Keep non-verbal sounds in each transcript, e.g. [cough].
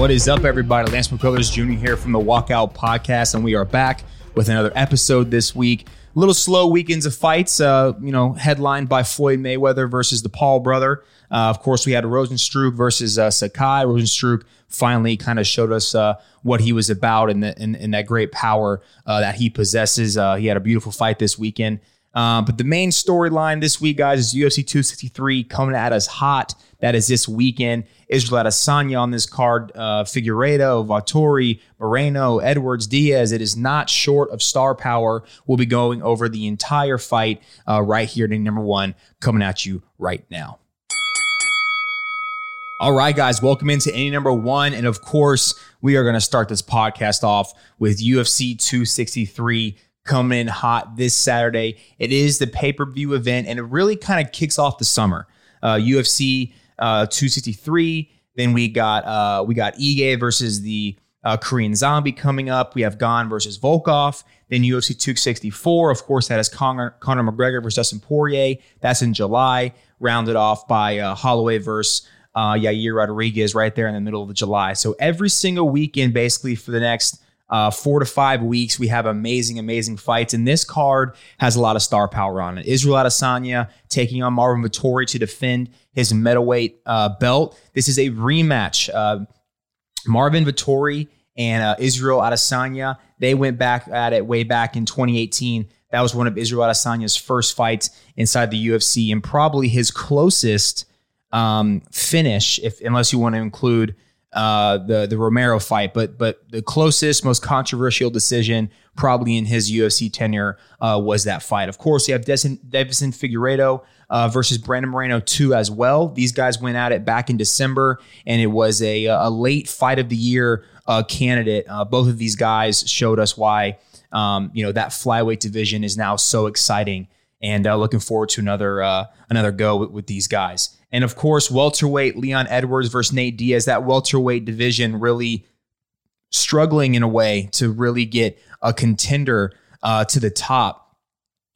What is up, everybody? Lance McCullers Jr. here from the Walkout Podcast, and we are back with another episode this week. A little slow weekends of fights, uh, you know, headlined by Floyd Mayweather versus the Paul brother. Uh, of course, we had Rozenstruik versus uh, Sakai. Rozenstruik finally kind of showed us uh, what he was about and, the, and, and that great power uh, that he possesses. Uh, he had a beautiful fight this weekend. Uh, but the main storyline this week, guys, is UFC 263 coming at us hot. That is this weekend. Israel Adesanya on this card, uh, Figueiredo, Vettori, Moreno, Edwards, Diaz. It is not short of star power. We'll be going over the entire fight uh, right here to number one, coming at you right now. All right, guys, welcome into any number one. And of course, we are going to start this podcast off with UFC 263 coming in hot this Saturday. It is the pay per view event, and it really kind of kicks off the summer. Uh, UFC uh, 263. Then we got uh, we got Ige versus the uh, Korean Zombie coming up. We have Gane versus Volkov. Then UFC 264, of course, that has Conor, Conor McGregor versus Dustin Poirier. That's in July, rounded off by uh, Holloway versus uh, Yair Rodriguez right there in the middle of July. So every single weekend, basically for the next uh, four to five weeks. We have amazing, amazing fights. And this card has a lot of star power on it. Israel Adesanya taking on Marvin Vettori to defend his middleweight uh, belt. This is a rematch. Uh, Marvin Vettori and uh, Israel Adesanya, they went back at it way back in 2018. That was one of Israel Adesanya's first fights inside the UFC and probably his closest um, finish, if unless you want to include uh, the the Romero fight, but but the closest, most controversial decision probably in his UFC tenure uh, was that fight. Of course, you have Deiveson, Deiveson Figueiredo uh, versus Brandon Moreno too as well. These guys went at it back in December, and it was a a late fight of the year uh, candidate. Uh, both of these guys showed us why um, you know that flyweight division is now so exciting, and uh, looking forward to another another go with, with these guys. And of course, welterweight Leon Edwards versus Nate Diaz, that welterweight division really struggling in a way to really get a contender uh, to the top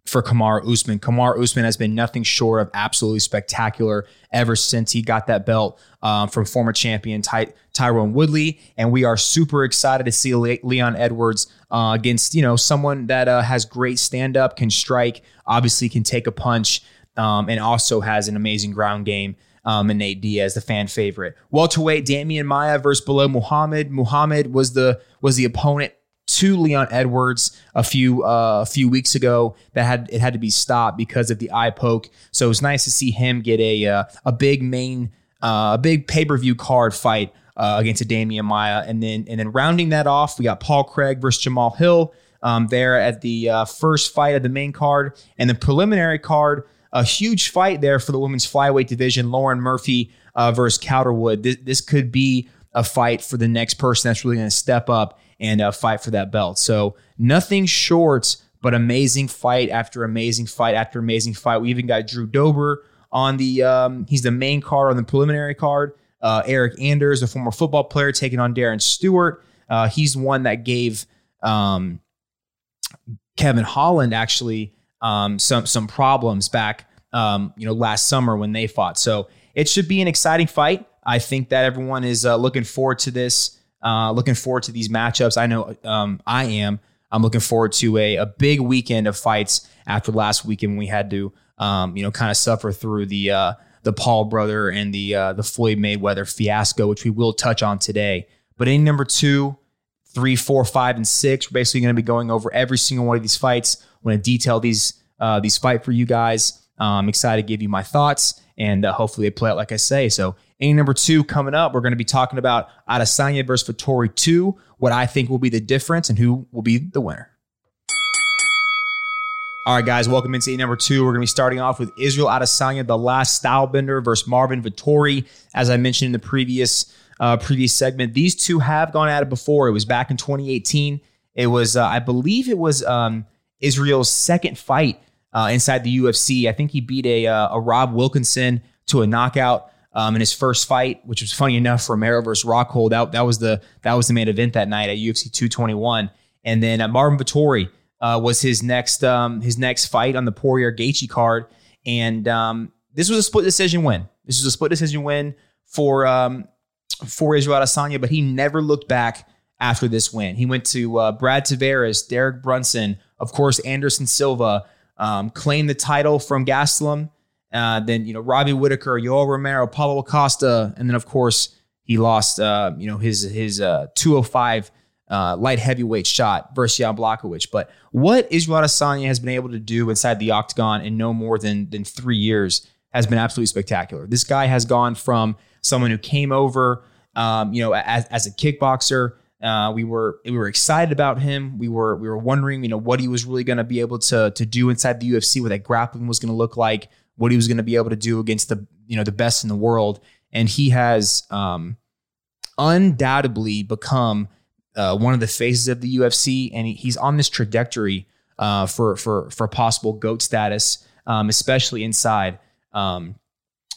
for Kamaru Usman. Kamaru Usman has been nothing short of absolutely spectacular ever since he got that belt um, from former champion Ty- Tyron Woodley, and we are super excited to see Le- Leon Edwards uh, against you know someone that uh, has great stand up, can strike, obviously can take a punch um, and also has an amazing ground game. Um, and Nate Diaz, the fan favorite. Welterweight Demian Maia versus Belal Muhammad. Muhammad was the was the opponent to Leon Edwards a few uh, a few weeks ago. That had it had to be stopped because of the eye poke. So it was nice to see him get a uh, a big main uh, a big pay per view card fight uh, against a Demian Maia, and then and then rounding that off, we got Paul Craig versus Jamahal Hill um, there at the uh, first fight of the main card, and the preliminary card a huge fight there for the women's flyweight division. Lauren Murphy uh, versus Calderwood. This, this could be a fight for the next person that's really going to step up and uh, fight for that belt. So nothing short, but amazing fight after amazing fight after amazing fight. We even got Drew Dober on the. Um, he's the main card on the preliminary card. Uh, Eryk Anders, a former football player, taking on Darren Stewart. Uh, he's one that gave um, Kevin Holland actually um, some some problems back um, you know last summer when they fought. So it should be an exciting fight. I think that everyone is uh, looking forward to this. Uh, looking forward to these matchups. I know um, I am. I'm looking forward to a, a big weekend of fights after last weekend when we had to um, you know kind of suffer through the uh, the Paul brother and the uh, the Floyd Mayweather fiasco, which we will touch on today. But in number two, three, four, five, and six, we're basically going to be going over every single one of these fights. I'm going to detail these uh, these fight for you guys. Uh, I'm excited to give you my thoughts, and uh, hopefully they play out like I say. So, A number two coming up, we're going to be talking about Adesanya versus Vettori 2, what I think will be the difference and who will be the winner. All right, guys, welcome into A number two. We're going to be starting off with Israel Adesanya, the Last Stylebender versus Marvin Vettori. As I mentioned in the previous uh, previous segment, these two have gone at it before. It was back in 2018. It was, uh, I believe, it was um, Israel's second fight uh, inside the UFC. I think he beat a, uh, a Rob Wilkinson to a knockout um, in his first fight, which was funny enough. Romero versus Rockhold. That that was the that was the main event that night at UFC 221. And then uh, Marvin Vettori uh, was his next um, his next fight on the Poirier Gaethje card, and um, this was a split decision win. This was a split decision win for um, for Israel Adesanya, but he never looked back after this win. He went to uh, Brad Tavares, Derek Brunson, of course, Anderson Silva, um, claimed the title from Gastelum. Uh, then, you know, Robbie Whittaker, Yoel Romero, Paulo Acosta, and then, of course, he lost, uh, you know, his his uh, 205 uh, light heavyweight shot versus Jan Blachowicz. But what Israel Adesanya has been able to do inside the octagon in no more than than three years has been absolutely spectacular. This guy has gone from someone who came over, um, you know, as, as a kickboxer. Uh, we were we were excited about him. We were we were wondering, you know, what he was really going to be able to to do inside the UFC, what that grappling was going to look like, what he was going to be able to do against the you know the best in the world. And he has um, undoubtedly become uh, one of the faces of the UFC, and he, he's on this trajectory uh, for for for possible goat status, um, especially inside um,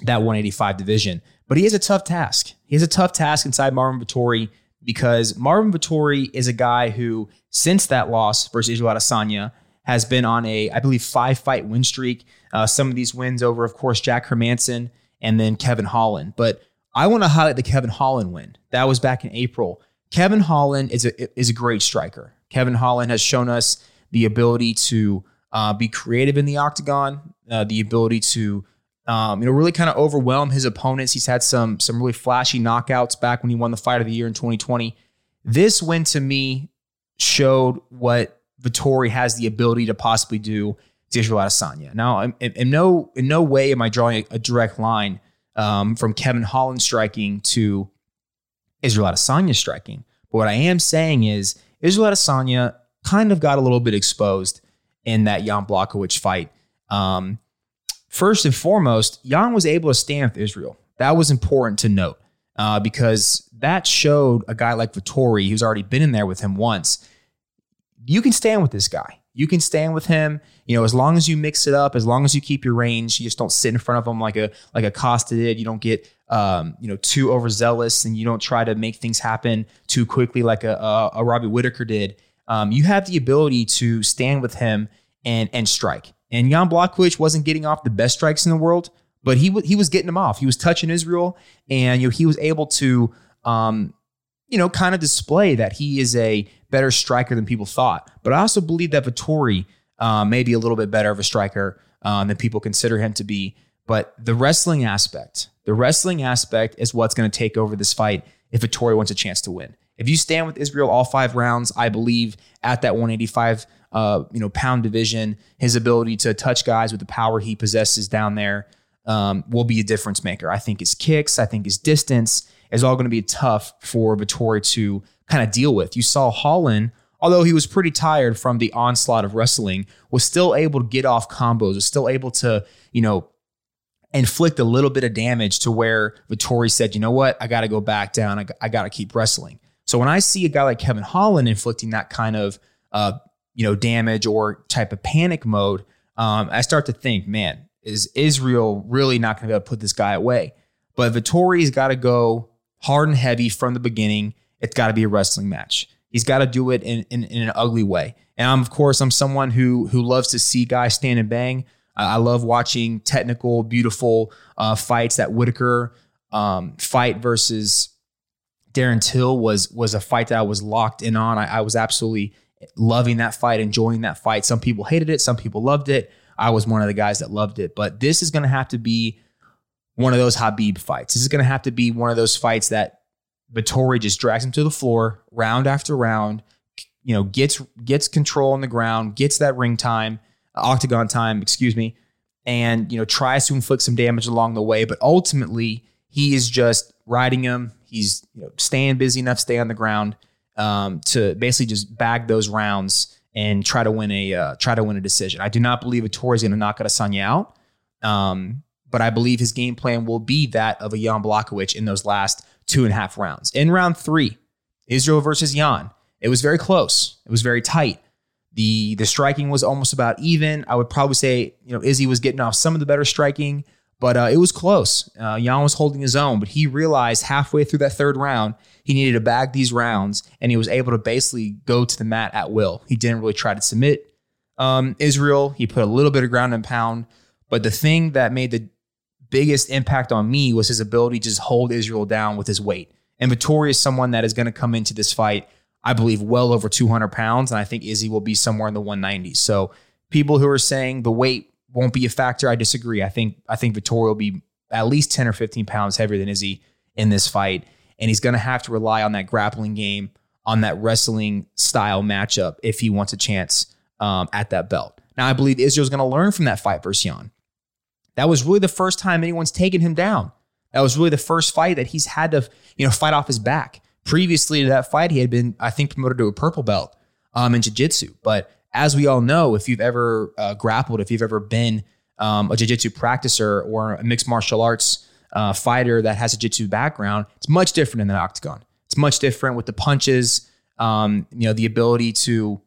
that 185 division. But he has a tough task. He has a tough task inside Marvin Vettori because Marvin Vettori is a guy who, since that loss versus Israel Adesanya, has been on a, I believe, five fight win streak. Uh, some of these wins over, of course, Jack Hermansson and then Kevin Holland. But I want to highlight the Kevin Holland win. That was back in April. Kevin Holland is a is a great striker. Kevin Holland has shown us the ability to uh, be creative in the octagon, uh, the ability to um, you know, really kind of overwhelm his opponents. He's had some some really flashy knockouts back when he won the fight of the year in 2020. This win to me showed what Vettori has the ability to possibly do to Israel Adesanya. Now, in, in no in no way am I drawing a, a direct line um, from Kevin Holland striking to Israel Adesanya striking. But what I am saying is Israel Adesanya kind of got a little bit exposed in that Jan Blachowicz fight. Um, First and foremost, Jan was able to stand with Israel. That was important to note uh, because that showed a guy like Vettori, who's already been in there with him once. You can stand with this guy. You can stand with him. You know, as long as you mix it up, as long as you keep your range, you just don't sit in front of him like a like a Costa did. You don't get um, you know too overzealous, and you don't try to make things happen too quickly like a a, a Robbie Whittaker did. Um, you have the ability to stand with him and and strike. And Jan Blachowicz wasn't getting off the best strikes in the world, but he he was getting them off. He was touching Israel, and you know he was able to, um, you know, kind of display that he is a better striker than people thought. But I also believe that Vettori uh, may be a little bit better of a striker um, than people consider him to be. But the wrestling aspect, the wrestling aspect is what's going to take over this fight if Vettori wants a chance to win. If you stand with Israel all five rounds, I believe at that 185 uh, you know, pound division, his ability to touch guys with the power he possesses down there um, will be a difference maker. I think his kicks, I think his distance is all going to be tough for Vettori to kind of deal with. You saw Holland, although he was pretty tired from the onslaught of wrestling, was still able to get off combos, was still able to, you know, inflict a little bit of damage to where Vettori said, you know what, I got to go back down. I, I got to keep wrestling. So when I see a guy like Kevin Holland inflicting that kind of uh, you know, damage or type of panic mode, um, I start to think, man, is Israel really not going to be able to put this guy away? But Vettori's got to go hard and heavy from the beginning. It's got to be a wrestling match. He's got to do it in, in, in, an ugly way. And I'm, of course, I'm someone who who loves to see guys stand and bang. I love watching technical, beautiful uh, fights. That Whittaker um, fight versus Darren Till was was a fight that I was locked in on. I, I was absolutely loving that fight, enjoying that fight. Some people hated it, some people loved it. I was one of the guys that loved it. But this is going to have to be one of those Khabib fights. This is going to have to be one of those fights that Vettori just drags him to the floor round after round, you know, gets gets control on the ground, gets that ring time, octagon time, excuse me, and you know, tries to inflict some damage along the way, but ultimately he is just riding him. He's you know, staying busy enough, stay on the ground um, to basically just bag those rounds and try to win a uh, try to win a decision. I do not believe Vettori is going to knock Adesanya out, um, but I believe his game plan will be that of a Jan Blachowicz in those last two and a half rounds. In round three, Israel versus Jan, it was very close. It was very tight. The the striking was almost about even. I would probably say you know Izzy was getting off some of the better striking, but uh, it was close. Uh, Jan was holding his own, but he realized halfway through that third round he needed to bag these rounds, and he was able to basically go to the mat at will. He didn't really try to submit um, Israel. He put a little bit of ground and pound, but the thing that made the biggest impact on me was his ability to just hold Israel down with his weight And Vettori is someone that is going to come into this fight, I believe, well over 200 pounds. And I think Izzy will be somewhere in the 190s. So people who are saying the weight won't be a factor, I disagree. I think I think Vettori will be at least 10 or 15 pounds heavier than Izzy in this fight. And he's going to have to rely on that grappling game, on that wrestling style matchup if he wants a chance um, at that belt. Now, I believe Israel's going to learn from that fight versus Jan. That was really the first time anyone's taken him down. That was really the first fight that he's had to, you know, fight off his back. Previously to that fight, he had been, I think, promoted to a purple belt um, in jiu-jitsu. But as we all know, if you've ever uh, grappled, if you've ever been um, a jiu-jitsu practicer or a mixed martial arts uh, fighter that has a jiu-jitsu background, it's much different in the octagon. It's much different with the punches, um, you know, the ability to,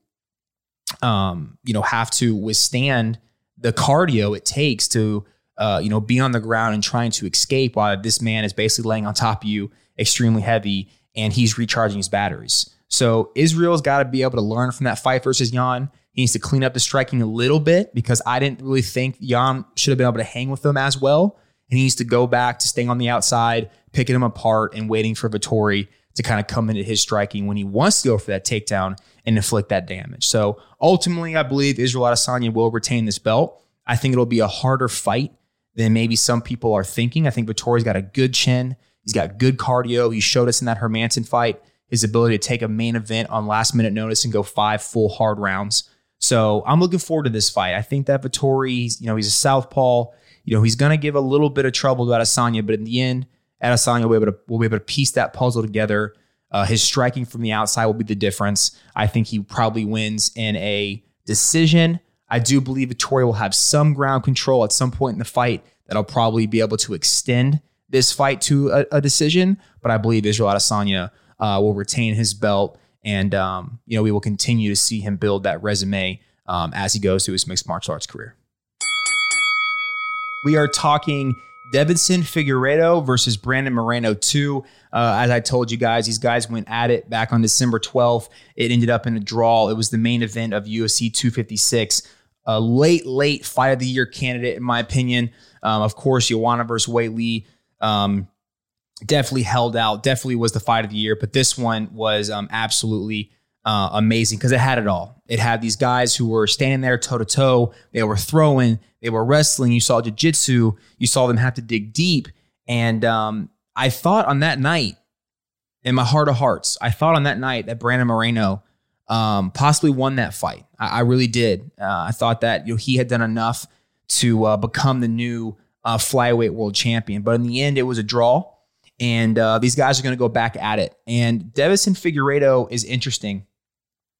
um, you know, have to withstand the cardio it takes to uh, you know, be on the ground and trying to escape while this man is basically laying on top of you, extremely heavy, and he's recharging his batteries. So Israel's got to be able to learn from that fight versus Jan. He needs to clean up the striking a little bit because I didn't really think Jan should have been able to hang with him as well. And he needs to go back to staying on the outside, picking him apart, and waiting for Vettori to kind of come into his striking when he wants to go for that takedown and inflict that damage. So ultimately, I believe Israel Adesanya will retain this belt. I think it'll be a harder fight than maybe some people are thinking. I think Vettori's got a good chin. He's got good cardio. He showed us in that Hermansson fight his ability to take a main event on last minute notice and go five full hard rounds. So I'm looking forward to this fight. I think that Vettori, you know, he's a southpaw. You know, he's going to give a little bit of trouble to Adesanya, but in the end, Adesanya will be able to, will be able to piece that puzzle together. Uh, his striking from the outside will be the difference. I think he probably wins in a decision. I do believe Vettori will have some ground control at some point in the fight that'll probably be able to extend this fight to a, a decision. But I believe Israel Adesanya uh, will retain his belt, and um, you know we will continue to see him build that resume um, as he goes through his mixed martial arts career. We are talking Deiveson Figueiredo versus Brandon Moreno 2. Uh, as I told you guys, these guys went at it back on December 12th. It ended up in a draw. It was the main event of UFC 256 a late, late fight of the year candidate, in my opinion. Um, of course, Joanna versus Weili um, definitely held out, definitely was the fight of the year, but this one was um, absolutely uh, amazing because it had it all. It had these guys who were standing there toe to toe, they were throwing, they were wrestling. You saw jiu jitsu, you saw them have to dig deep. And um, I thought on that night, in my heart of hearts, I thought on that night that Brandon Moreno um, possibly won that fight. I, I really did. Uh, I thought that you know he had done enough to uh, become the new uh, flyweight world champion, but in the end, it was a draw, and uh, these guys are going to go back at it. And Deiveson Figueiredo is interesting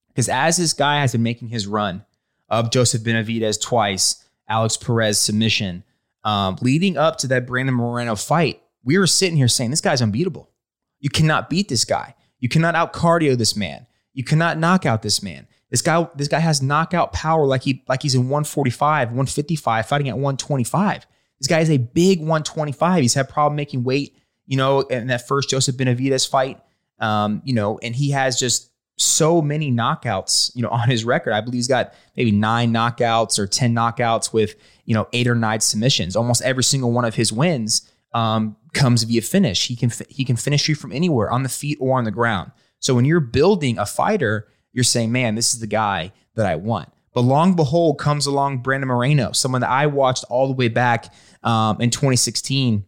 because as this guy has been making his run of Joseph Benavidez twice, Alex Perez submission, um, leading up to that Brandon Moreno fight, we were sitting here saying this guy's unbeatable. You cannot beat this guy. You cannot out cardio this man. You cannot knock out this man. This guy, this guy has knockout power like he like he's in 145, 155, fighting at 125. This guy is a big 125. He's had problem making weight, you know, in that first Joseph Benavidez fight. Um, you know, and he has just so many knockouts, you know, [laughs] on his record. I believe he's got maybe nine knockouts or 10 knockouts with, you know, eight or nine submissions. Almost every single one of his wins um, comes via finish. He can he can finish you from anywhere on the feet or on the ground. So when you're building a fighter, you're saying, man, this is the guy that I want. But long behold comes along Brandon Moreno, someone that I watched all the way back um, in 2016,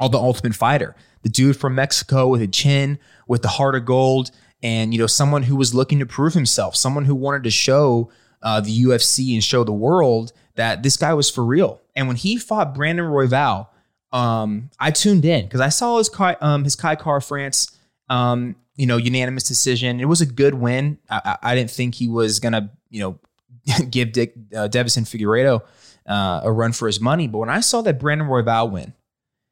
all the Ultimate Fighter, the dude from Mexico with a chin, with the heart of gold, and you know someone who was looking to prove himself, someone who wanted to show uh, the UFC and show the world that this guy was for real. And when he fought Brandon Royval, um, I tuned in because I saw his um, his Kai Kara-France um, you know, unanimous decision. It was a good win. I, I didn't think he was gonna, you know, [laughs] give Dick uh, Deiveson Figueiredo uh, a run for his money. But when I saw that Brandon Royval win,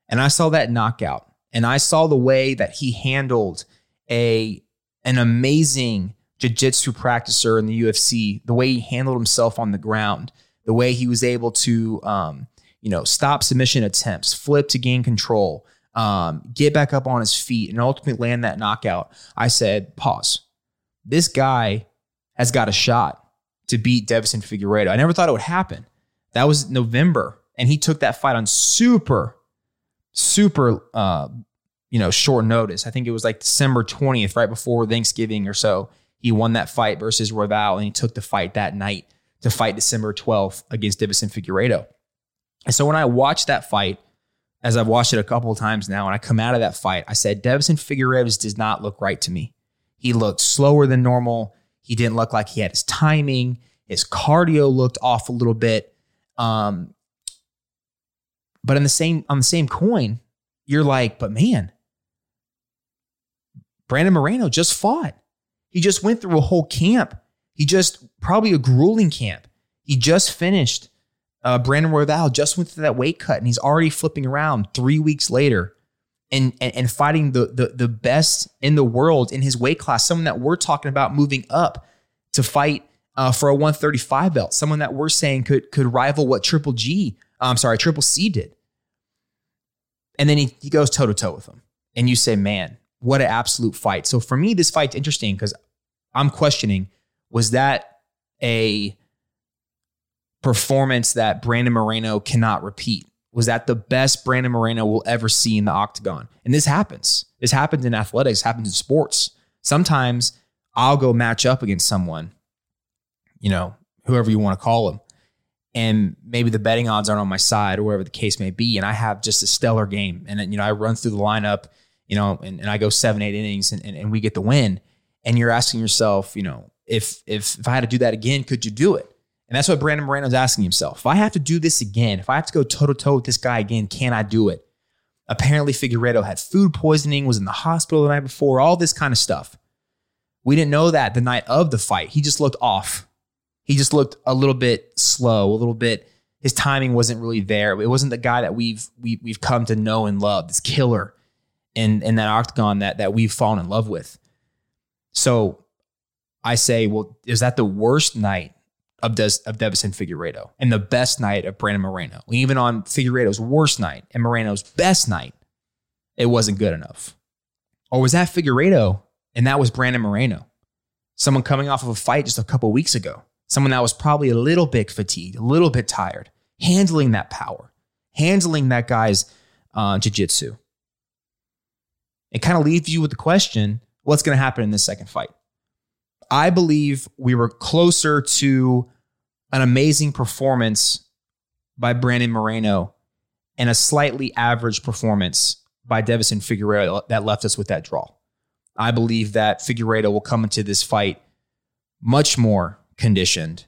and I saw that knockout, and I saw the way that he handled a an amazing jiu-jitsu practicer in the UFC, the way he handled himself on the ground, the way he was able to, um, you know, stop submission attempts, flip to gain control, um, get back up on his feet, and ultimately land that knockout, I said, pause. This guy has got a shot to beat Deiveson Figueiredo. I never thought it would happen. That was November, and he took that fight on super, super uh, you know, short notice. I think it was like December 20th, right before Thanksgiving or so. He won that fight versus Royval, and he took the fight that night to fight December 12th against Deiveson Figueiredo. And so when I watched that fight, as I've watched it a couple of times now, and I come out of that fight, I said, Deiveson Figueiredo does not look right to me. He looked slower than normal. He didn't look like he had his timing. His cardio looked off a little bit. Um, but in the same on the same coin, you're like, but man, Brandon Moreno just fought. He just went through a whole camp. He just probably a grueling camp. He just finished. Uh, Brandon Royval just went through that weight cut, and he's already flipping around three weeks later, and and, and fighting the, the the best in the world in his weight class. Someone that we're talking about moving up to fight uh, for a 135 belt. Someone that we're saying could could rival what Triple G, I'm sorry, Triple C did. And then he, he goes toe to toe with him, and you say, man, what an absolute fight. So for me, this fight's interesting because I'm questioning was that a performance that Brandon Moreno cannot repeat? Was that the best Brandon Moreno will ever see in the octagon? And this happens. This happens in athletics, happens in sports. Sometimes I'll go match up against someone, you know, whoever you want to call them, and maybe the betting odds aren't on my side or whatever the case may be. And I have just a stellar game. And, you know, I run through the lineup you know, and, and I go seven, eight innings and, and, and we get the win. And you're asking yourself, you know, if if if I had to do that again, could you do it? And that's what Brandon Moreno's asking himself. If I have to do this again, if I have to go toe to toe with this guy again, can I do it? Apparently, Figueiredo had food poisoning, was in the hospital the night before, all this kind of stuff. We didn't know that the night of the fight. He just looked off. He just looked a little bit slow, a little bit. His timing wasn't really there. It wasn't the guy that we've we, we've come to know and love. This killer in in that octagon that that we've fallen in love with. So I say, well, is that the worst night of Des, of Deiveson Figueiredo and the best night of Brandon Moreno? Even on Figueiredo's worst night and Moreno's best night, it wasn't good enough. Or was that Figueiredo and that was Brandon Moreno? Someone coming off of a fight just a couple weeks ago, someone that was probably a little bit fatigued, a little bit tired, handling that power, handling that guy's uh, jiu-jitsu it kind of leaves you with the question what's going to happen in this second fight? I believe we were closer to an amazing performance by Brandon Moreno and a slightly average performance by Deiveson Figueiredo that left us with that draw. I believe that Figueiredo will come into this fight much more conditioned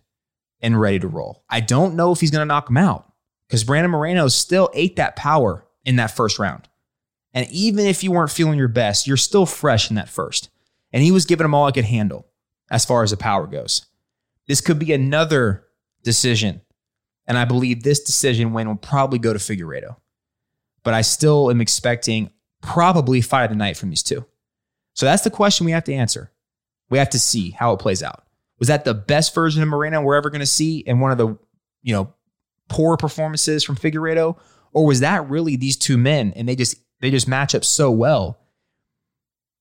and ready to roll. I don't know if he's going to knock him out because Brandon Moreno still ate that power in that first round. And even if you weren't feeling your best, you're still fresh in that first. And he was giving them all I could handle as far as the power goes. This could be another decision. And I believe this decision win will probably go to Figueiredo. But I still am expecting probably fight of the night from these two. So that's the question we have to answer. We have to see how it plays out. Was that the best version of Moreno we're ever going to see and one of the, you know, poor performances from Figueiredo? Or was that really these two men and they just they just match up so well.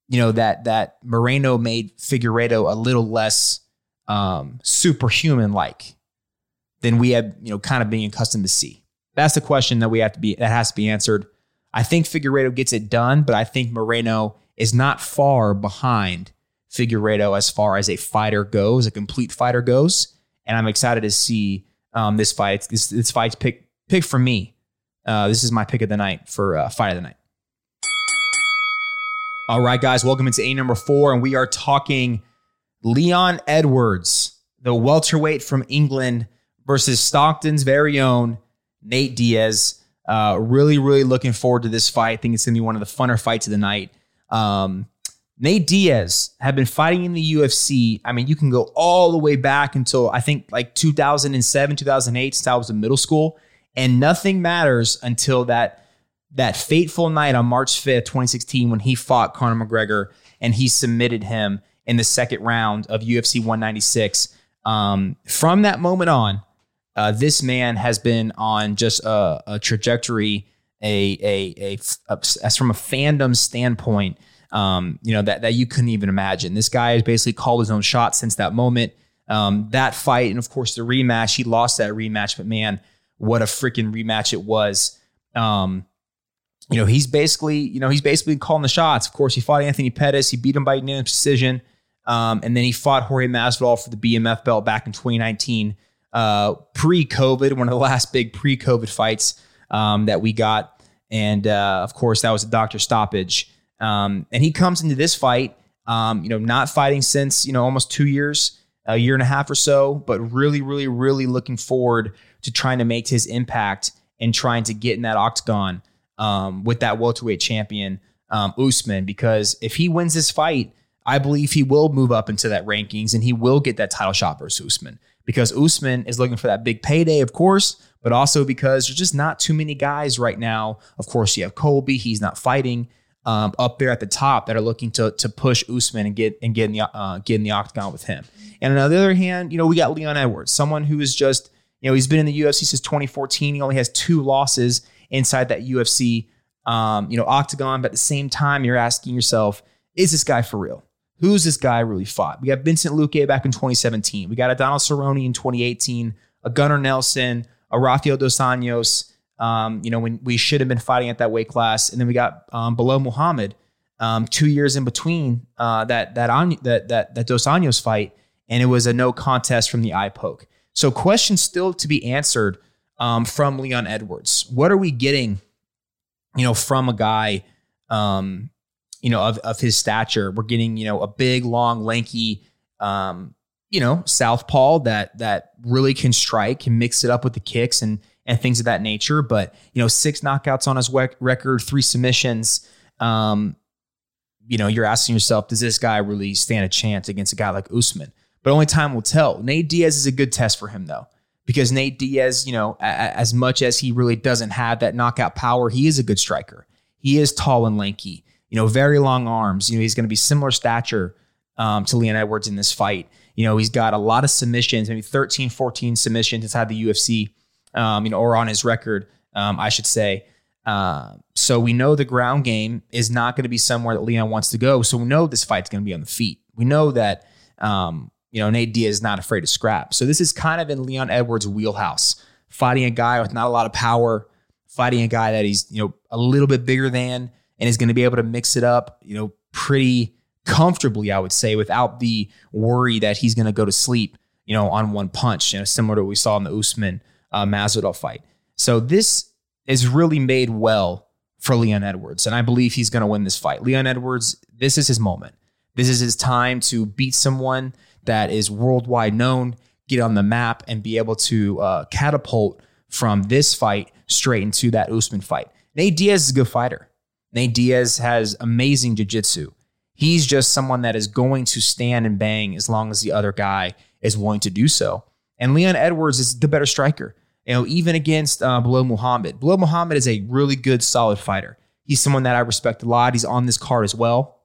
You know that that Moreno made Figueiredo a little less um, superhuman like than we have, you know, kind of being accustomed to see. That's the question that we have to be that has to be answered. I think Figueiredo gets it done, but I think Moreno is not far behind Figueiredo as far as a fighter goes, a complete fighter goes. And I'm excited to see um, this fight. This this fight's pick pick for me. Uh, this is my pick of the night for uh, fight of the night. All right, guys, welcome into A number four, and we are talking Leon Edwards, the welterweight from England, versus Stockton's very own Nate Diaz. Uh, really, really looking forward to this fight. I think it's going to be one of the funner fights of the night. Um, Nate Diaz had been fighting in the UFC. I mean, you can go all the way back until I think like 2007, 2008, since I was in middle school. And nothing matters until that that fateful night on March 5th, 2016, when he fought Conor McGregor and he submitted him in the second round of UFC 196. Um, from that moment on, uh, this man has been on just a, a trajectory, a, a, a, a, as from a fandom standpoint, um, you know, that, that you couldn't even imagine. This guy has basically called his own shot since that moment. Um, that fight, and of course, the rematch, he lost that rematch, but man, what a freaking rematch it was. Um, you know, he's basically, you know, he's basically calling the shots. Of course, he fought Anthony Pettis. He beat him by decision. Um, and then he fought Jorge Masvidal for the BMF belt back in 2019, uh, pre-COVID, one of the last big pre-COVID fights um, that we got. And uh, of course, that was a doctor stoppage. Um, and he comes into this fight, um, you know, not fighting since you know almost two years, a year and a half or so, but really, really, really looking forward to trying to make his impact and trying to get in that octagon um, with that welterweight champion um, Usman. Because if he wins this fight, I believe he will move up into that rankings and he will get that title shot versus Usman. Because Usman is looking for that big payday, of course, but also because there's just not too many guys right now. Of course, you have Colby; he's not fighting um, up there at the top that are looking to to push Usman and get and get in the uh, get in the octagon with him. And on the other hand, you know, we got Leon Edwards, someone who is just you know he's been in the UFC since 2014. He only has two losses inside that UFC um, you know octagon, but at the same time, you're asking yourself, is this guy for real? Who's this guy really fought? We got Vincent Luque back in 2017. We got a Donald Cerrone in 2018, a Gunnar Nelson, a Rafael Dos Anjos, um, you know, when we should have been fighting at that weight class. And then we got um, Belal Muhammad um, two years in between uh, that that, that that that Dos Anjos fight, and it was a no contest from the eye poke. So questions still to be answered um, from Leon Edwards. What are we getting, you know, from a guy, um, you know, of, of his stature? We're getting, you know, a big, long, lanky, um, you know, southpaw that that really can strike, can mix it up with the kicks and and things of that nature. But you know, six knockouts on his record, three submissions. Um, you know, you're asking yourself, does this guy really stand a chance against a guy like Usman? But only time will tell. Nate Diaz is a good test for him though, because Nate Diaz, you know, a- as much as he really doesn't have that knockout power, he is a good striker. He is tall and lanky. You know, very long arms. You know, he's going to be similar stature um, to Leon Edwards in this fight. You know, he's got a lot of submissions, maybe 13, 14 submissions inside the UFC, um, you know, or on his record, um, I should say. Uh, so we know the ground game is not going to be somewhere that Leon wants to go. So we know this fight's going to be on the feet. We know that, um, you know, Nate Diaz is not afraid to scrap. So this is kind of in Leon Edwards' wheelhouse, fighting a guy with not a lot of power, fighting a guy that he's, you know, a little bit bigger than, and is going to be able to mix it up, you know, pretty comfortably, I would say, without the worry that he's going to go to sleep, you know, on one punch, you know, similar to what we saw in the Usman uh, Masvidal fight. So this is really made well for Leon Edwards, and I believe he's going to win this fight. Leon Edwards, this is his moment. This is his time to beat someone that is worldwide known, get on the map, and be able to uh, catapult from this fight straight into that Usman fight. Nate Diaz is a good fighter. Nate Diaz has amazing jiu-jitsu. He's just someone that is going to stand and bang as long as the other guy is willing to do so. And Leon Edwards is the better striker. You know, even against uh, Belal Muhammad. Belal Muhammad is a really good, solid fighter. He's someone that I respect a lot. He's on this card as well.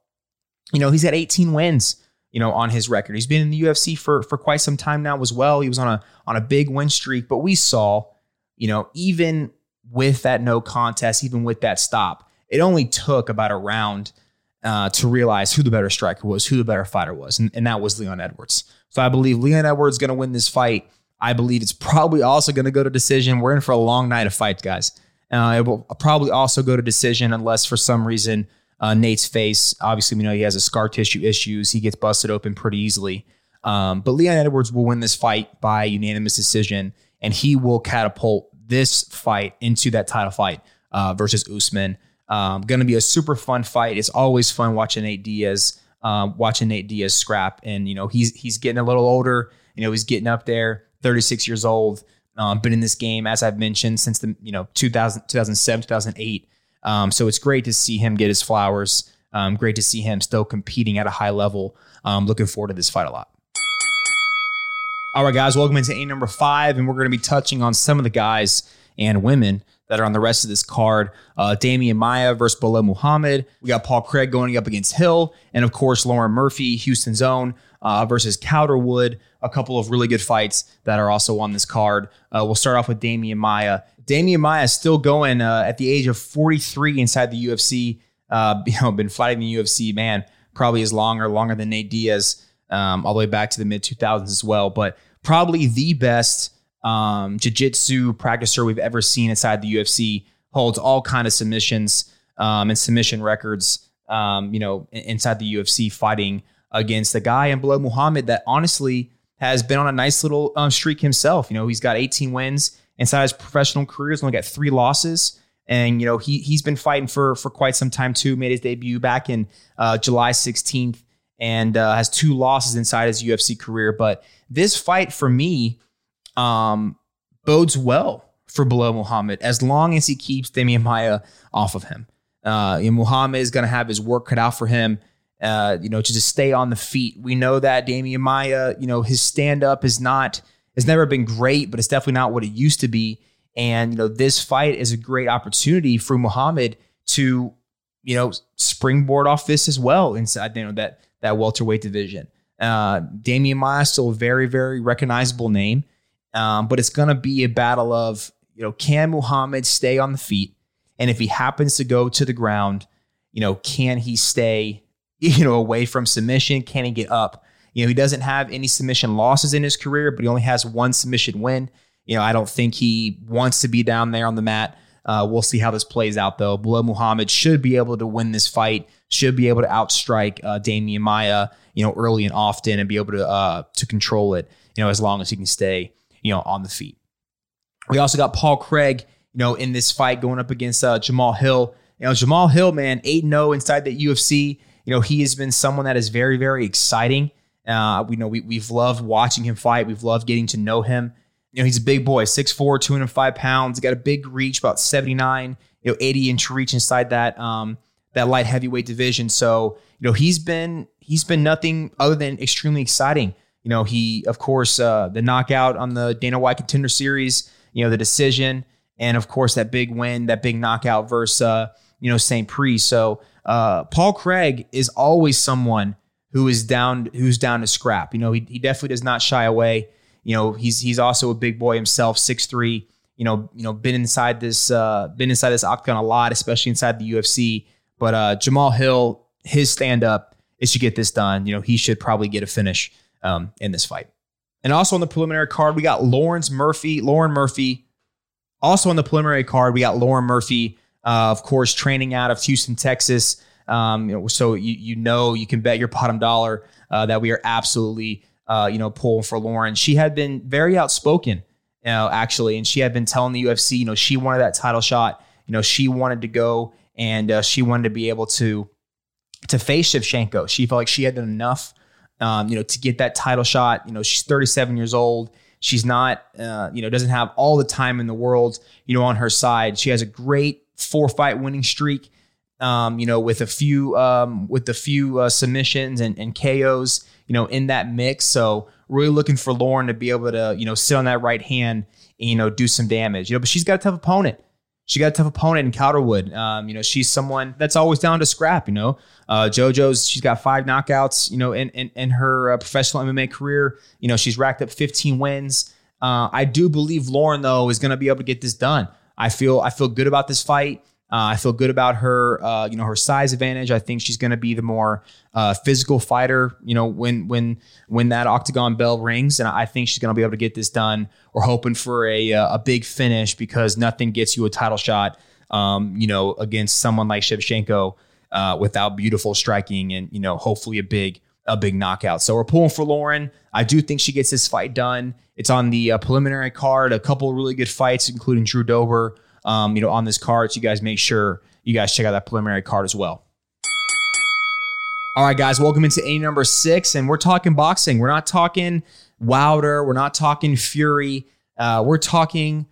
You know, he's had 18 wins. You know, on his record, he's been in the UFC for for quite some time now as well. He was on a on a big win streak, but we saw, you know, even with that no contest, even with that stop, it only took about a round uh, to realize who the better striker was, who the better fighter was, and, and that was Leon Edwards. So I believe Leon Edwards is going to win this fight. I believe it's probably also going to go to decision. We're in for a long night of fights, guys. Uh, it will probably also go to decision unless for some reason uh, Nate's face. Obviously, we know he has a scar tissue issues. He gets busted open pretty easily. Um, but Leon Edwards will win this fight by unanimous decision, and he will catapult this fight into that title fight uh, versus Usman. Um, going to be a super fun fight. It's always fun watching Nate Diaz, um, watching Nate Diaz scrap, and you know he's he's getting a little older. You know he's getting up there, 36 years old. Um, been in this game as I've mentioned since the you know 2000, 2007, 2008. Um, so it's great to see him get his flowers. Um, great to see him still competing at a high level. Um, looking forward to this fight a lot. All right, guys, welcome into A number five, and we're going to be touching on some of the guys and women that are on the rest of this card. Uh, Demian Maia versus Belal Muhammad. We got Paul Craig going up against Hill. And of course, Lauren Murphy, Houston's own, uh, versus Calderwood. A couple of really good fights that are also on this card. Uh, we'll start off with Demian Maia. Demian Maia is still going uh, at the age of 43 inside the UFC. Uh, [laughs] you know, been fighting the UFC, man, probably as long or longer than Nate Diaz, um, all the way back to the mid 2000s as well. But probably the best um, jiu-jitsu practicer we've ever seen inside the UFC. holds all kind of submissions um, and submission records. Um, you know, inside the UFC, fighting against a guy in Belal Muhammad that honestly has been on a nice little um, streak himself. You know, he's got 18 wins inside his professional career. He's only got three losses, and you know he he's been fighting for for quite some time too. Made his debut back in uh, July 16th, and uh, has two losses inside his UFC career. But this fight for me um, bodes well for Belal Muhammad as long as he keeps Demian Maia off of him. Uh, Muhammad is going to have his work cut out for him. Uh, you know, to just stay on the feet. We know that Demian Maia, you know, his stand up is not has never been great, but it's definitely not what it used to be. And you know, this fight is a great opportunity for Muhammad to, you know, springboard off this as well inside you know that that welterweight division. Uh, Maya Maia still a very very recognizable name, um, but it's going to be a battle of you know can Muhammad stay on the feet, and if he happens to go to the ground, you know, can he stay you know away from submission? Can he get up? You know, he doesn't have any submission losses in his career, but he only has one submission win. You know, I don't think he wants to be down there on the mat. Uh, we'll see how this plays out, though. Belal Muhammad should be able to win this fight, should be able to outstrike uh, Demian Maia, you know, early and often, and be able to uh, to control it, you know, as long as he can stay, you know, on the feet. We also got Paul Craig, you know, in this fight going up against uh, Jamahal Hill. You know, Jamahal Hill, man, 8 0 inside the UFC. You know, he has been someone that is very, very exciting. Uh, we know we, we've loved watching him fight. We've loved getting to know him. You know, he's a big boy, 6'4, 205 pounds. Got a big reach, about 79, you know, 80 inch reach inside that um, that light heavyweight division. So, you know, he's been he's been nothing other than extremely exciting. You know, he of course uh, the knockout on the Dana White Contender Series, you know, the decision, and of course that big win, that big knockout versus uh, you know St. Preux. So uh, Paul Craig is always someone who is down who's down to scrap. You know, he, he definitely does not shy away. You know, he's he's also a big boy himself, six three. You know, you know, been inside this uh, been inside this octagon a lot, especially inside the UFC. But uh, Jamahal Hill, his stand up is to get this done. You know, he should probably get a finish um, in this fight. And also on the preliminary card, we got Lawrence Murphy, Lauren Murphy. Also on the preliminary card, we got Lauren Murphy, uh, of course, training out of Houston, Texas. Um, you know, so you you know you can bet your bottom dollar uh, that we are absolutely uh, you know pulling for Lauren. She had been very outspoken, you know, actually, and she had been telling the UFC, you know, she wanted that title shot. You know, she wanted to go and uh, she wanted to be able to to face Shevchenko. She felt like she had done enough, um, you know, to get that title shot. You know, she's 37 years old. She's not, uh, you know, doesn't have all the time in the world, you know, on her side. She has a great four fight winning streak um, you know, with a few um, with a few uh, submissions and, and KOs, you know, in that mix. So really looking for Lauren to be able to, you know, sit on that right hand and, you know, do some damage. You know, but she's got a tough opponent. She got a tough opponent in Calderwood. Um, you know, she's someone that's always down to scrap. You know, uh, JoJo's she's got five knockouts. You know, in in, in her uh, professional MMA career, you know, she's racked up 15 wins. Uh, I do believe Lauren though is going to be able to get this done. I feel I feel good about this fight. Uh, I feel good about her, uh, you know, her size advantage. I think she's going to be the more uh, physical fighter, you know, when when when that octagon bell rings, and I think she's going to be able to get this done. We're hoping for a uh, a big finish because nothing gets you a title shot, um, you know, against someone like Shevchenko uh, without beautiful striking and you know, hopefully a big a big knockout. So we're pulling for Lauren. I do think she gets this fight done. It's on the uh, preliminary card. A couple really good fights, including Drew Dober um, you know, on this card. So you guys make sure you guys check out that preliminary card as well. All right, guys, welcome into A number six, and we're talking boxing. We're not talking Wilder. We're not talking Fury. Uh, we're talking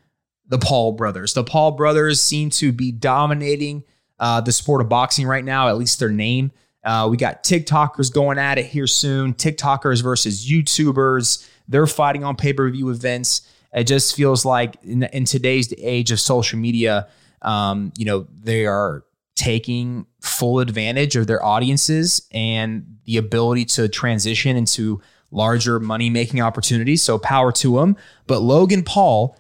the Paul brothers. The Paul brothers seem to be dominating uh, the sport of boxing right now, at least their name. Uh, we got TikTokers going at it here soon. TikTokers versus YouTubers. They're fighting on pay per view events. It just feels like in, in today's age of social media, um, you know, they are taking full advantage of their audiences and the ability to transition into larger money making opportunities. So power to them. But Logan Paul,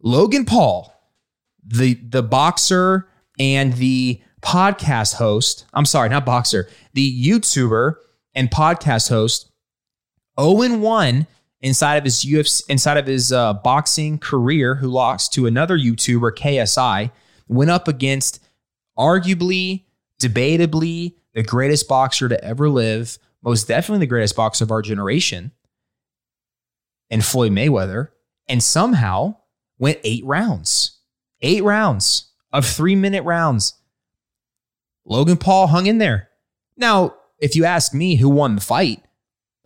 Logan Paul, the the boxer and the podcast host, I'm sorry, not boxer, the YouTuber and podcast host, 0 1 inside of his UFC, inside of his uh, boxing career, who lost to another YouTuber, KSI, went up against arguably, debatably, the greatest boxer to ever live, most definitely the greatest boxer of our generation, and Floyd Mayweather, and somehow went eight rounds. Eight rounds of three minute rounds. Logan Paul hung in there. Now, if you ask me who won the fight,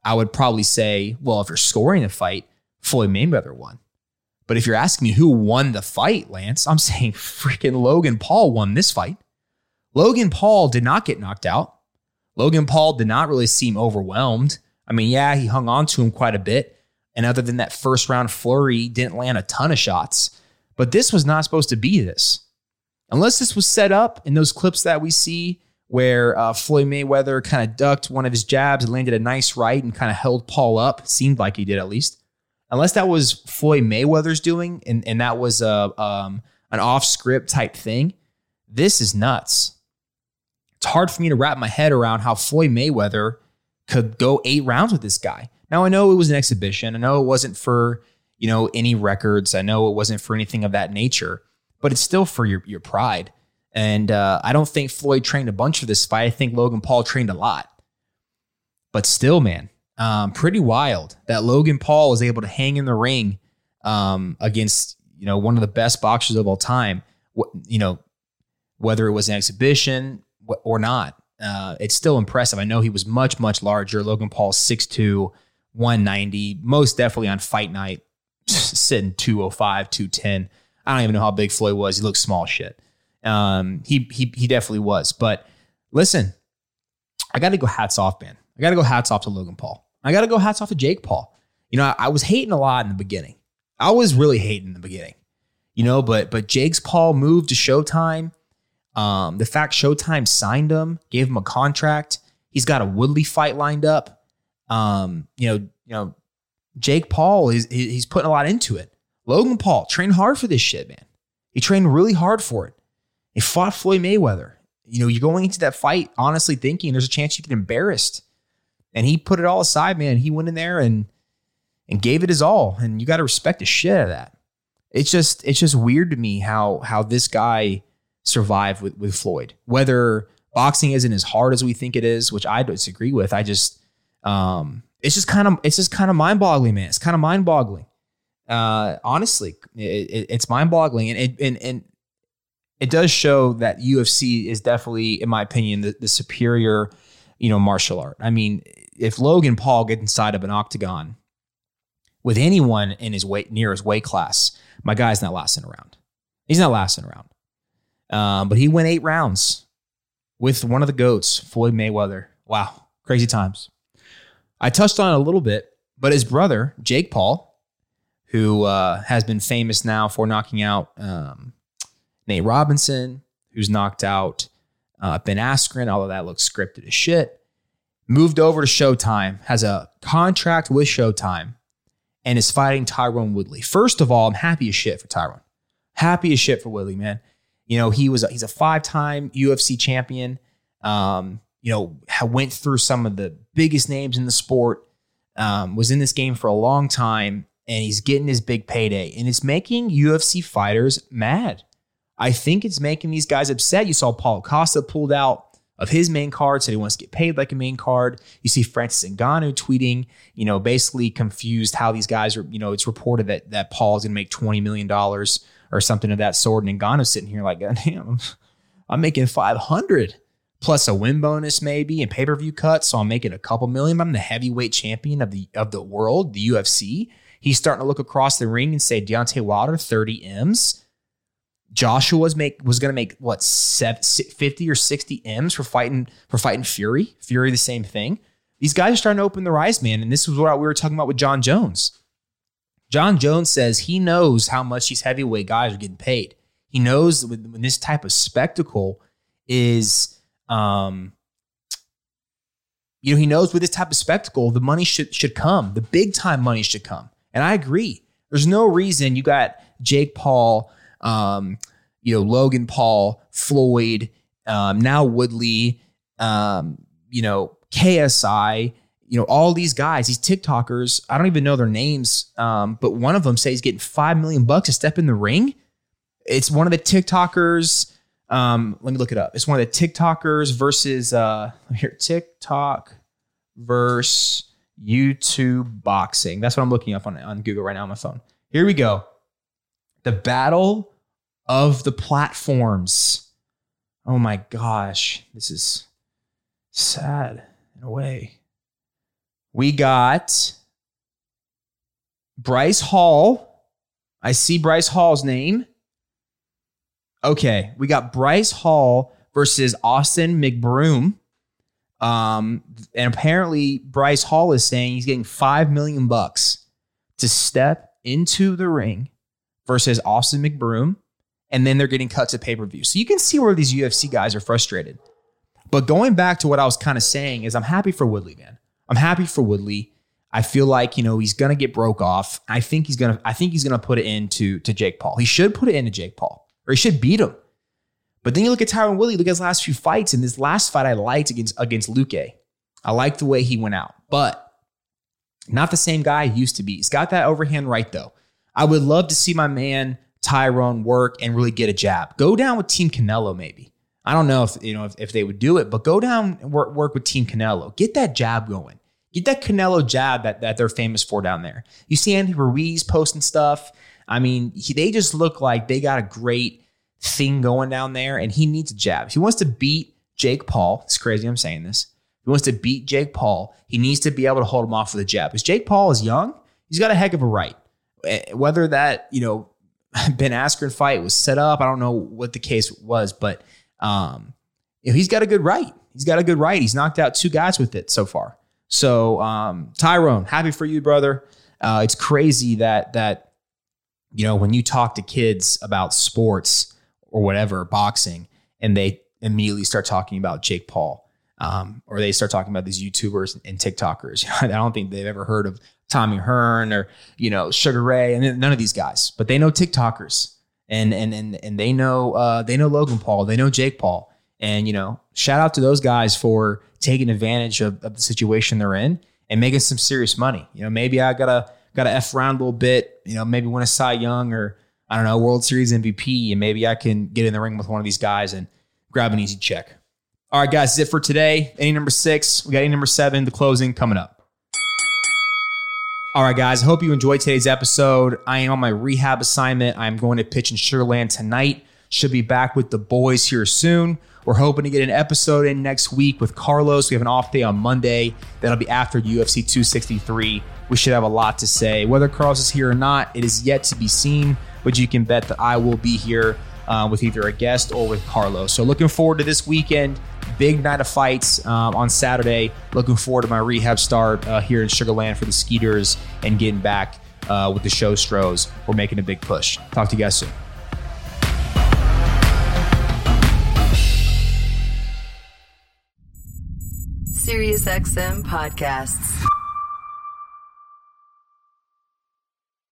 I would probably say, well, if you're scoring the fight, Floyd Mayweather won. But if you're asking me who won the fight, Lance, I'm [laughs] saying freaking Logan Paul won this fight. Logan Paul did not get knocked out. Logan Paul did not really seem overwhelmed. I mean, yeah, he hung on to him quite a bit. And other than that first round flurry, didn't land a ton of shots. But this was not supposed to be this. Unless this was set up in those clips that we see where uh, Floyd Mayweather kind of ducked one of his jabs and landed a nice right and kind of held Paul up, seemed like he did at least. Unless that was Floyd Mayweather's doing and, and that was a, um, an off script type thing, this is nuts it's hard for me to wrap my head around how Floyd Mayweather could go eight rounds with this guy. Now I know it was an exhibition. I know it wasn't for, you know, any records. I know it wasn't for anything of that nature, but it's still for your your pride. And uh, I don't think Floyd trained a bunch for this fight. I think Logan Paul trained a lot. But still, man, um, pretty wild that Logan Paul was able to hang in the ring um, against you know one of the best boxers of all time. You know, whether it was an exhibition, or not. Uh, it's still impressive. I know he was much, much larger. Logan Paul, 6'2, 190, most definitely on fight night, sitting 205, 210. I don't even know how big Floyd was. He looked small shit. Um, he, he, he definitely was. But listen, I got to go hats off, man. I got to go hats off to Logan Paul. I got to go hats off to Jake Paul. You know, I, I was hating a lot in the beginning. I was really hating in the beginning, you know, but but Jake's Paul moved to Showtime. Um, the fact Showtime signed him, gave him a contract. He's got a Woodley fight lined up. Um, you know, you know, Jake Paul is he's putting a lot into it. Logan Paul trained hard for this shit, man. He trained really hard for it. He fought Floyd Mayweather. You know, you're going into that fight honestly thinking there's a chance you get embarrassed. And he put it all aside, man. He went in there and and gave it his all. And you got to respect the shit out of that. It's just it's just weird to me how how this guy survived with, with Floyd. Whether boxing isn't as hard as we think it is, which I disagree with. I just um, it's just kind of it's just kind of mind boggling, man. It's kind of mind boggling. Uh, honestly, it, it, it's mind boggling, and it and, and it does show that UFC is definitely, in my opinion, the, the superior, you know, martial art. I mean, if Logan Paul gets inside of an octagon with anyone in his weight near his weight class, my guy's not lasting around. He's not lasting around. Um, but he went eight rounds with one of the goats, Floyd Mayweather. Wow, crazy times. I touched on it a little bit, but his brother, Jake Paul, who uh, has been famous now for knocking out um, Nate Robinson, who's knocked out uh, Ben Askren, although that looks scripted as shit, moved over to Showtime, has a contract with Showtime, and is fighting Tyron Woodley. First of all, I'm happy as shit for Tyron. Happy as shit for Woodley, man. You know, he was a, he's a five time UFC champion. Um, you know, went through some of the biggest names in the sport. Um, was in this game for a long time, and he's getting his big payday, and it's making UFC fighters mad. I think it's making these guys upset. You saw Paulo Costa pulled out of his main card, said he wants to get paid like a main card. You see Francis Ngannou tweeting, you know, basically confused how these guys are, you know, it's reported that that Paul's gonna make $20 million or something of that sort. And Ngannou's sitting here like, [laughs] damn, I'm making 500 plus a win bonus maybe and pay-per-view cut. So I'm making a couple million. I'm the heavyweight champion of the of the world, the UFC. He's starting to look across the ring and say Deontay Wilder, 30 M's. Joshua was make was going to make what 50 or 60 M's for fighting for fighting Fury. Fury the same thing. These guys are starting to open their eyes, man. And this is what we were talking about with Jon Jones. Jon Jones says he knows how much these heavyweight guys are getting paid. He knows when this type of spectacle is, um, you know, he knows with this type of spectacle, the money should should come, the big time money should come. And I agree. There's no reason you got Jake Paul, um, you know, Logan Paul, Floyd, um, now Woodley, um, you know, KSI you know, all these guys, these TikTokers, I don't even know their names, um, but one of them says he's getting five million bucks to step in the ring. It's one of the TikTokers. Um, let me look it up. It's one of the TikTokers versus uh [laughs] here TikTok versus YouTube boxing. That's what I'm looking up on, on Google right now on my phone. Here we go. The battle of the platforms. Oh my gosh, this is sad in a way. We got Bryce Hall. I see Bryce Hall's name. Okay, we got Bryce Hall versus Austin McBroom. Um, and apparently Bryce Hall is saying he's getting five million bucks to step into the ring versus Austin McBroom, and then they're getting cut to pay per view. So you can see where these UFC guys are frustrated. But going back to what I was kind of saying is, I'm happy for Woodley, man. I'm happy for Woodley. I feel like you know he's gonna get broke off. I think he's gonna. I think he's gonna put it into to Jake Paul. He should put it into Jake Paul, or he should beat him. But then you look at Tyron Woodley. Look at his last few fights. In this last fight, I liked against against Luque. I liked the way he went out, but not the same guy he used to be. He's got that overhand right though. I would love to see my man Tyron work and really get a jab. Go down with Team Canelo, maybe. I don't know if you know if, if they would do it, but go down and work, work with Team Canelo. Get that jab going. Get that Canelo jab that, that they're famous for down there. You see Andy Ruiz posting stuff. I mean, he, they just look like they got a great thing going down there, and he needs a jab. If he wants to beat Jake Paul, it's crazy I'm saying this. If he wants to beat Jake Paul, he needs to be able to hold him off with a jab. Because Jake Paul is young, he's got a heck of a right. Eh, whether that, you know, [laughs] Ben Askren fight was set up, I don't know what the case was, but um, you know, he's got a good right. He's got a good right. He's knocked out two guys with it so far. So um, Tyron, happy for you, brother. Uh, it's crazy that that you know when you talk to kids about sports or whatever, boxing, and they immediately start talking about Jake Paul, um, or they start talking about these YouTubers and TikTokers. [laughs] I don't think they've ever heard of Tommy Hearn or you know Sugar Ray, and none of these guys, but they know TikTokers, and and and and they know uh, they know Logan Paul, they know Jake Paul, and you know shout out to those guys for taking advantage of, of the situation they're in and making some serious money. You know, maybe I gotta gotta f around a little bit. You know, maybe win a Cy Young or I don't know World Series MVP, and maybe I can get in the ring with one of these guys and grab an easy check. All right, guys, that's it for today. Inning number six, we got inning number seven, the closing coming up. All right, guys, I hope you enjoyed today's episode. I am on my rehab assignment. I'm going to pitch in Sugar Land tonight. Should be back with the boys here soon. We're hoping to get an episode in next week with Carlos. We have an off day on Monday. That'll be after UFC 263. We should have a lot to say. Whether Carlos is here or not, it is yet to be seen, but you can bet that I will be here uh, with either a guest or with Carlos. So looking forward to this weekend. Big night of fights um, on Saturday. Looking forward to my rehab start uh, here in Sugar Land for the Skeeters and getting back uh, with the show Stros. We're making a big push. Talk to you guys soon. SiriusXM podcasts.